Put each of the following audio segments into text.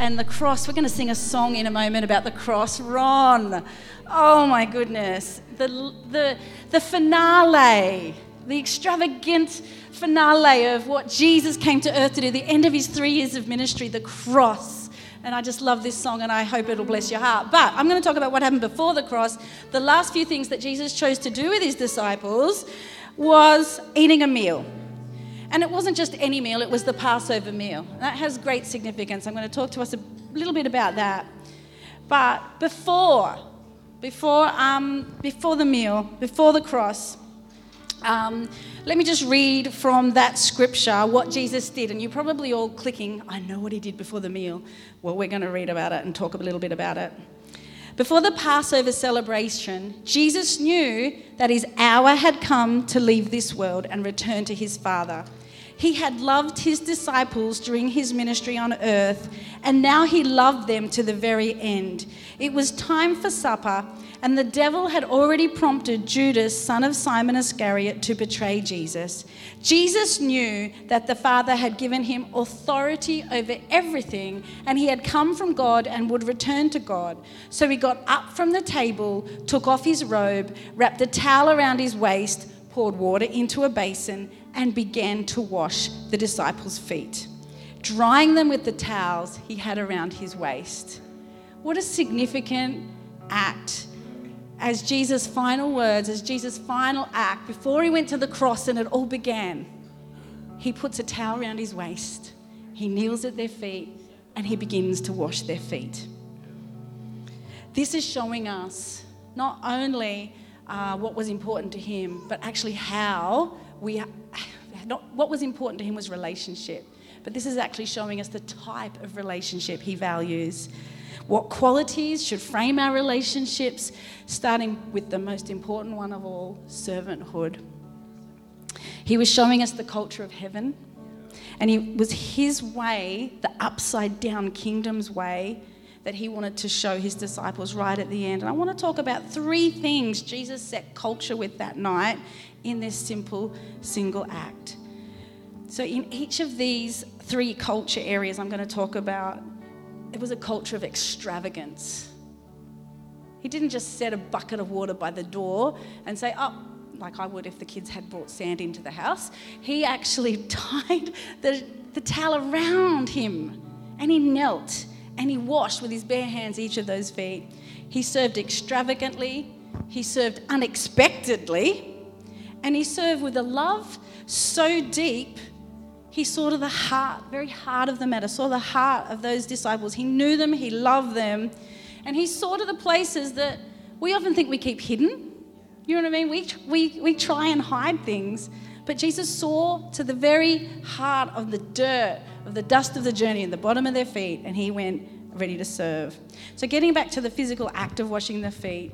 and the cross. We're going to sing a song in a moment about the cross. Ron, oh my goodness. The, the, the finale, the extravagant finale of what Jesus came to earth to do, the end of his three years of ministry, the cross. And I just love this song and I hope it'll bless your heart. But I'm going to talk about what happened before the cross. The last few things that Jesus chose to do with his disciples was eating a meal. And it wasn't just any meal, it was the Passover meal. That has great significance. I'm going to talk to us a little bit about that. But before, before, um, before the meal, before the cross, um, let me just read from that scripture what Jesus did. And you're probably all clicking, I know what he did before the meal. Well, we're going to read about it and talk a little bit about it. Before the Passover celebration, Jesus knew that his hour had come to leave this world and return to his Father. He had loved his disciples during his ministry on earth, and now he loved them to the very end. It was time for supper, and the devil had already prompted Judas, son of Simon Iscariot, to betray Jesus. Jesus knew that the Father had given him authority over everything, and he had come from God and would return to God. So he got up from the table, took off his robe, wrapped a towel around his waist, poured water into a basin, and began to wash the disciples' feet, drying them with the towels he had around his waist. What a significant act as Jesus' final words, as Jesus' final act, before he went to the cross and it all began, he puts a towel around his waist, he kneels at their feet, and he begins to wash their feet. This is showing us not only uh, what was important to him, but actually how we, not, what was important to him was relationship. But this is actually showing us the type of relationship he values. What qualities should frame our relationships, starting with the most important one of all servanthood. He was showing us the culture of heaven, and it was his way, the upside down kingdom's way, that he wanted to show his disciples right at the end. And I want to talk about three things Jesus set culture with that night in this simple single act. So, in each of these three culture areas I'm going to talk about, it was a culture of extravagance. He didn't just set a bucket of water by the door and say, Oh, like I would if the kids had brought sand into the house. He actually tied the, the towel around him and he knelt and he washed with his bare hands each of those feet. He served extravagantly, he served unexpectedly, and he served with a love so deep he saw to the heart, very heart of the matter, saw the heart of those disciples. He knew them, he loved them, and he saw to the places that we often think we keep hidden. You know what I mean? We, we, we try and hide things. But Jesus saw to the very heart of the dirt, of the dust of the journey and the bottom of their feet, and he went ready to serve. So, getting back to the physical act of washing the feet,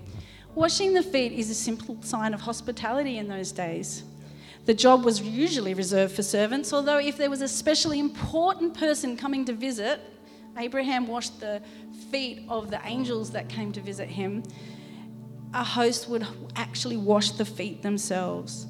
washing the feet is a simple sign of hospitality in those days. The job was usually reserved for servants, although if there was a specially important person coming to visit, Abraham washed the feet of the angels that came to visit him. A host would actually wash the feet themselves.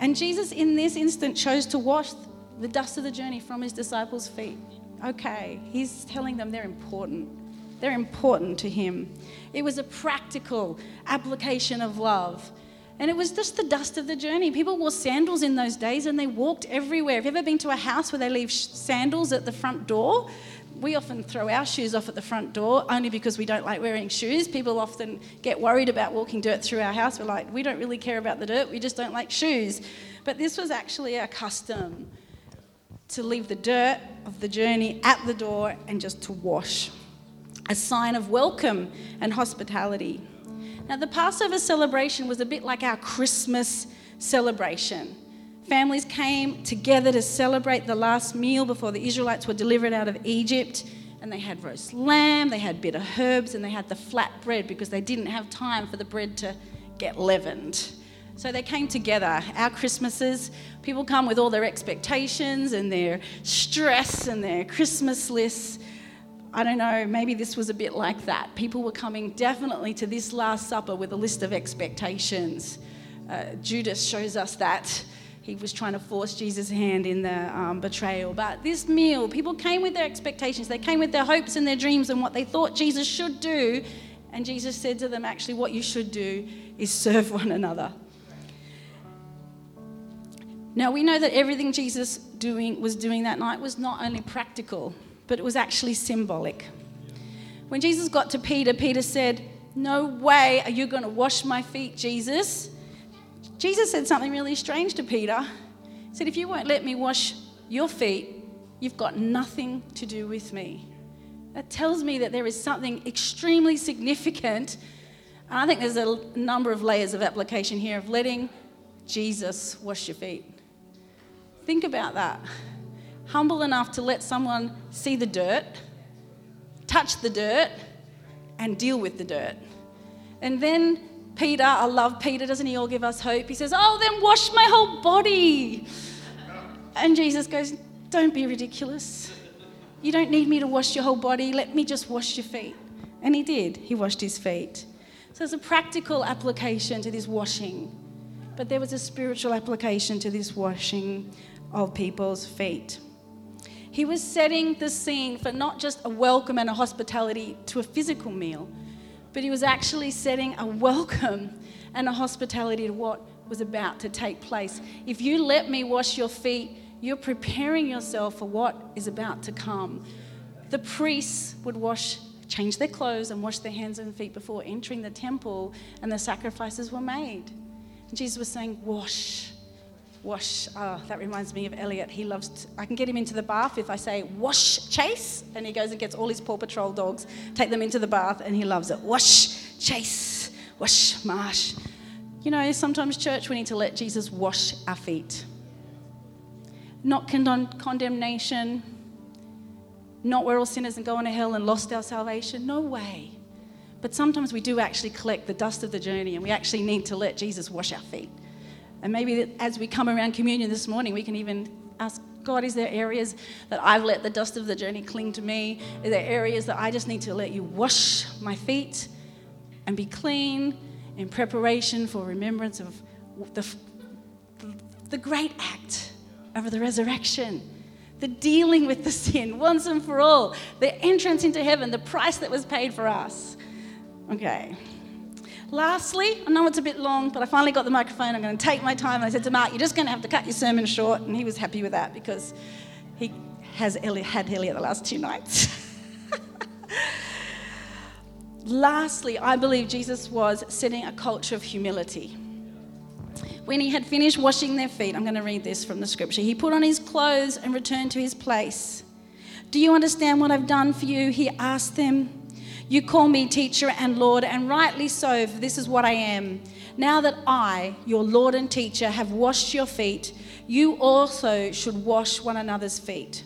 And Jesus, in this instant, chose to wash the dust of the journey from his disciples' feet. Okay, he's telling them they're important. They're important to him. It was a practical application of love. And it was just the dust of the journey. People wore sandals in those days and they walked everywhere. Have you ever been to a house where they leave sandals at the front door? We often throw our shoes off at the front door only because we don't like wearing shoes. People often get worried about walking dirt through our house. We're like, we don't really care about the dirt, we just don't like shoes. But this was actually a custom to leave the dirt of the journey at the door and just to wash, a sign of welcome and hospitality. Now, the Passover celebration was a bit like our Christmas celebration. Families came together to celebrate the last meal before the Israelites were delivered out of Egypt. And they had roast lamb, they had bitter herbs, and they had the flat bread because they didn't have time for the bread to get leavened. So they came together. Our Christmases, people come with all their expectations and their stress and their Christmas lists. I don't know, maybe this was a bit like that. People were coming definitely to this Last Supper with a list of expectations. Uh, Judas shows us that. He was trying to force Jesus' hand in the um, betrayal. But this meal, people came with their expectations, they came with their hopes and their dreams and what they thought Jesus should do. And Jesus said to them, actually, what you should do is serve one another. Now we know that everything Jesus doing, was doing that night was not only practical, but it was actually symbolic. When Jesus got to Peter, Peter said, No way are you going to wash my feet, Jesus. Jesus said something really strange to Peter. He said, If you won't let me wash your feet, you've got nothing to do with me. That tells me that there is something extremely significant. And I think there's a number of layers of application here of letting Jesus wash your feet. Think about that. Humble enough to let someone see the dirt, touch the dirt, and deal with the dirt. And then Peter, I love Peter, doesn't he all give us hope? He says, Oh, then wash my whole body. And Jesus goes, Don't be ridiculous. You don't need me to wash your whole body. Let me just wash your feet. And he did. He washed his feet. So there's a practical application to this washing, but there was a spiritual application to this washing of people's feet. He was setting the scene for not just a welcome and a hospitality to a physical meal, but he was actually setting a welcome and a hospitality to what was about to take place. If you let me wash your feet, you're preparing yourself for what is about to come. The priests would wash, change their clothes, and wash their hands and feet before entering the temple, and the sacrifices were made. And Jesus was saying, Wash wash. Oh, that reminds me of Elliot. He loves, to, I can get him into the bath if I say wash chase, and he goes and gets all his Paw Patrol dogs, take them into the bath, and he loves it. Wash chase, wash marsh. You know, sometimes, church, we need to let Jesus wash our feet. Not condemn, condemnation, not we're all sinners and going to hell and lost our salvation. No way. But sometimes we do actually collect the dust of the journey and we actually need to let Jesus wash our feet. And maybe as we come around communion this morning, we can even ask God, is there areas that I've let the dust of the journey cling to me? Are there areas that I just need to let you wash my feet and be clean in preparation for remembrance of the, the great act of the resurrection? The dealing with the sin once and for all, the entrance into heaven, the price that was paid for us. Okay. Lastly, I know it's a bit long, but I finally got the microphone. I'm going to take my time. And I said to Mark, You're just going to have to cut your sermon short. And he was happy with that because he has Elliot, had Elliot the last two nights. Lastly, I believe Jesus was setting a culture of humility. When he had finished washing their feet, I'm going to read this from the scripture. He put on his clothes and returned to his place. Do you understand what I've done for you? He asked them. You call me teacher and Lord, and rightly so, for this is what I am. Now that I, your Lord and teacher, have washed your feet, you also should wash one another's feet.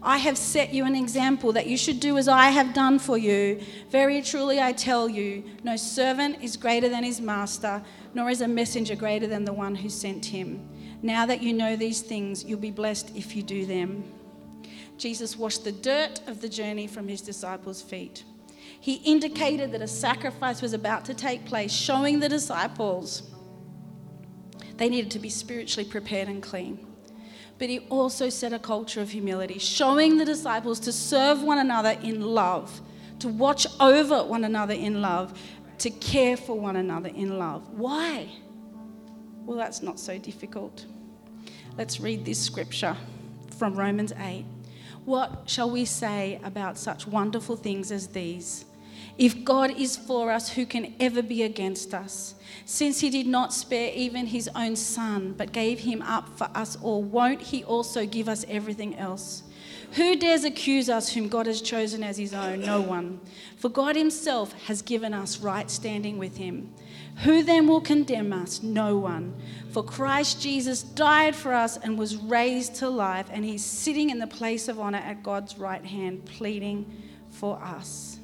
I have set you an example that you should do as I have done for you. Very truly, I tell you, no servant is greater than his master, nor is a messenger greater than the one who sent him. Now that you know these things, you'll be blessed if you do them. Jesus washed the dirt of the journey from his disciples' feet. He indicated that a sacrifice was about to take place, showing the disciples they needed to be spiritually prepared and clean. But he also set a culture of humility, showing the disciples to serve one another in love, to watch over one another in love, to care for one another in love. Why? Well, that's not so difficult. Let's read this scripture from Romans 8. What shall we say about such wonderful things as these? If God is for us, who can ever be against us? Since he did not spare even his own son, but gave him up for us all, won't he also give us everything else? Who dares accuse us whom God has chosen as his own? No one. For God himself has given us right standing with him. Who then will condemn us? No one. For Christ Jesus died for us and was raised to life, and he's sitting in the place of honor at God's right hand, pleading for us.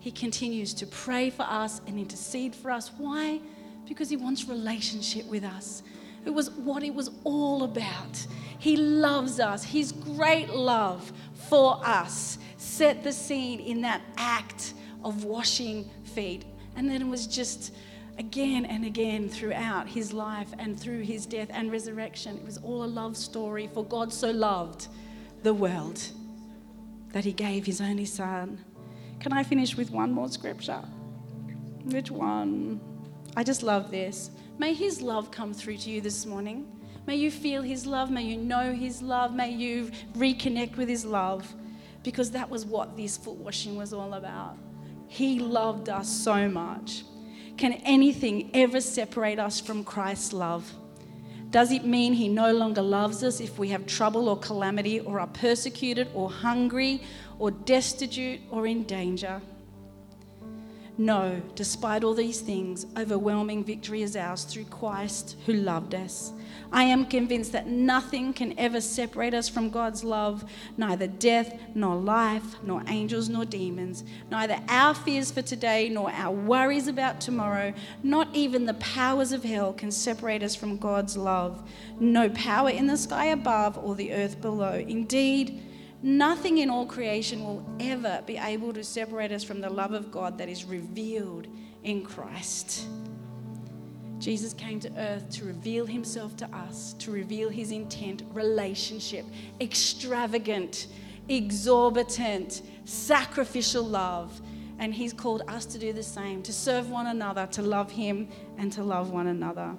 He continues to pray for us and intercede for us. Why? Because He wants relationship with us. It was what it was all about. He loves us. His great love for us set the scene in that act of washing feet. And then it was just again and again throughout his life and through his death and resurrection. It was all a love story, for God so loved the world that he gave his only son. Can I finish with one more scripture? Which one? I just love this. May his love come through to you this morning. May you feel his love. May you know his love. May you reconnect with his love because that was what this foot washing was all about. He loved us so much. Can anything ever separate us from Christ's love? Does it mean he no longer loves us if we have trouble or calamity or are persecuted or hungry or destitute or in danger? No, despite all these things, overwhelming victory is ours through Christ who loved us. I am convinced that nothing can ever separate us from God's love, neither death, nor life, nor angels, nor demons, neither our fears for today, nor our worries about tomorrow, not even the powers of hell can separate us from God's love. No power in the sky above or the earth below. Indeed, Nothing in all creation will ever be able to separate us from the love of God that is revealed in Christ. Jesus came to earth to reveal himself to us, to reveal his intent, relationship, extravagant, exorbitant, sacrificial love. And he's called us to do the same, to serve one another, to love him, and to love one another.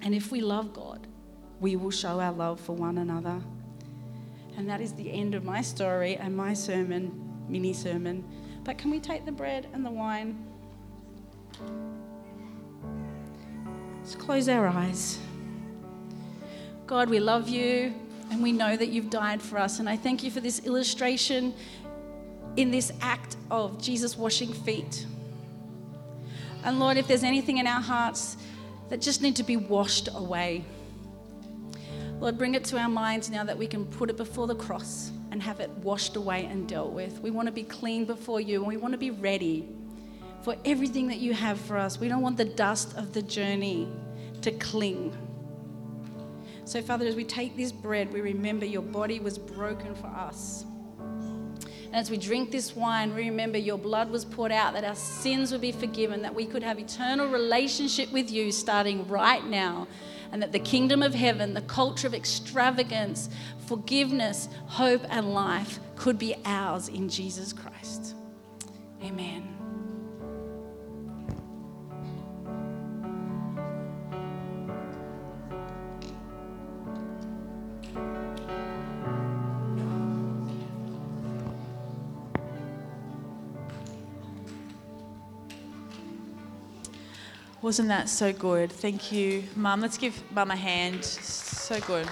And if we love God, we will show our love for one another. And that is the end of my story and my sermon, mini sermon. But can we take the bread and the wine? Let's close our eyes. God, we love you and we know that you've died for us. And I thank you for this illustration in this act of Jesus washing feet. And Lord, if there's anything in our hearts that just need to be washed away, Lord, bring it to our minds now that we can put it before the cross and have it washed away and dealt with. We want to be clean before you and we want to be ready for everything that you have for us. We don't want the dust of the journey to cling. So, Father, as we take this bread, we remember your body was broken for us. And as we drink this wine, we remember your blood was poured out, that our sins would be forgiven, that we could have eternal relationship with you starting right now and that the kingdom of heaven, the culture of extravagance, forgiveness, hope, and life could be ours in Jesus Christ. Amen. Wasn't that so good? Thank you, Mum. Let's give Mum a hand. So good.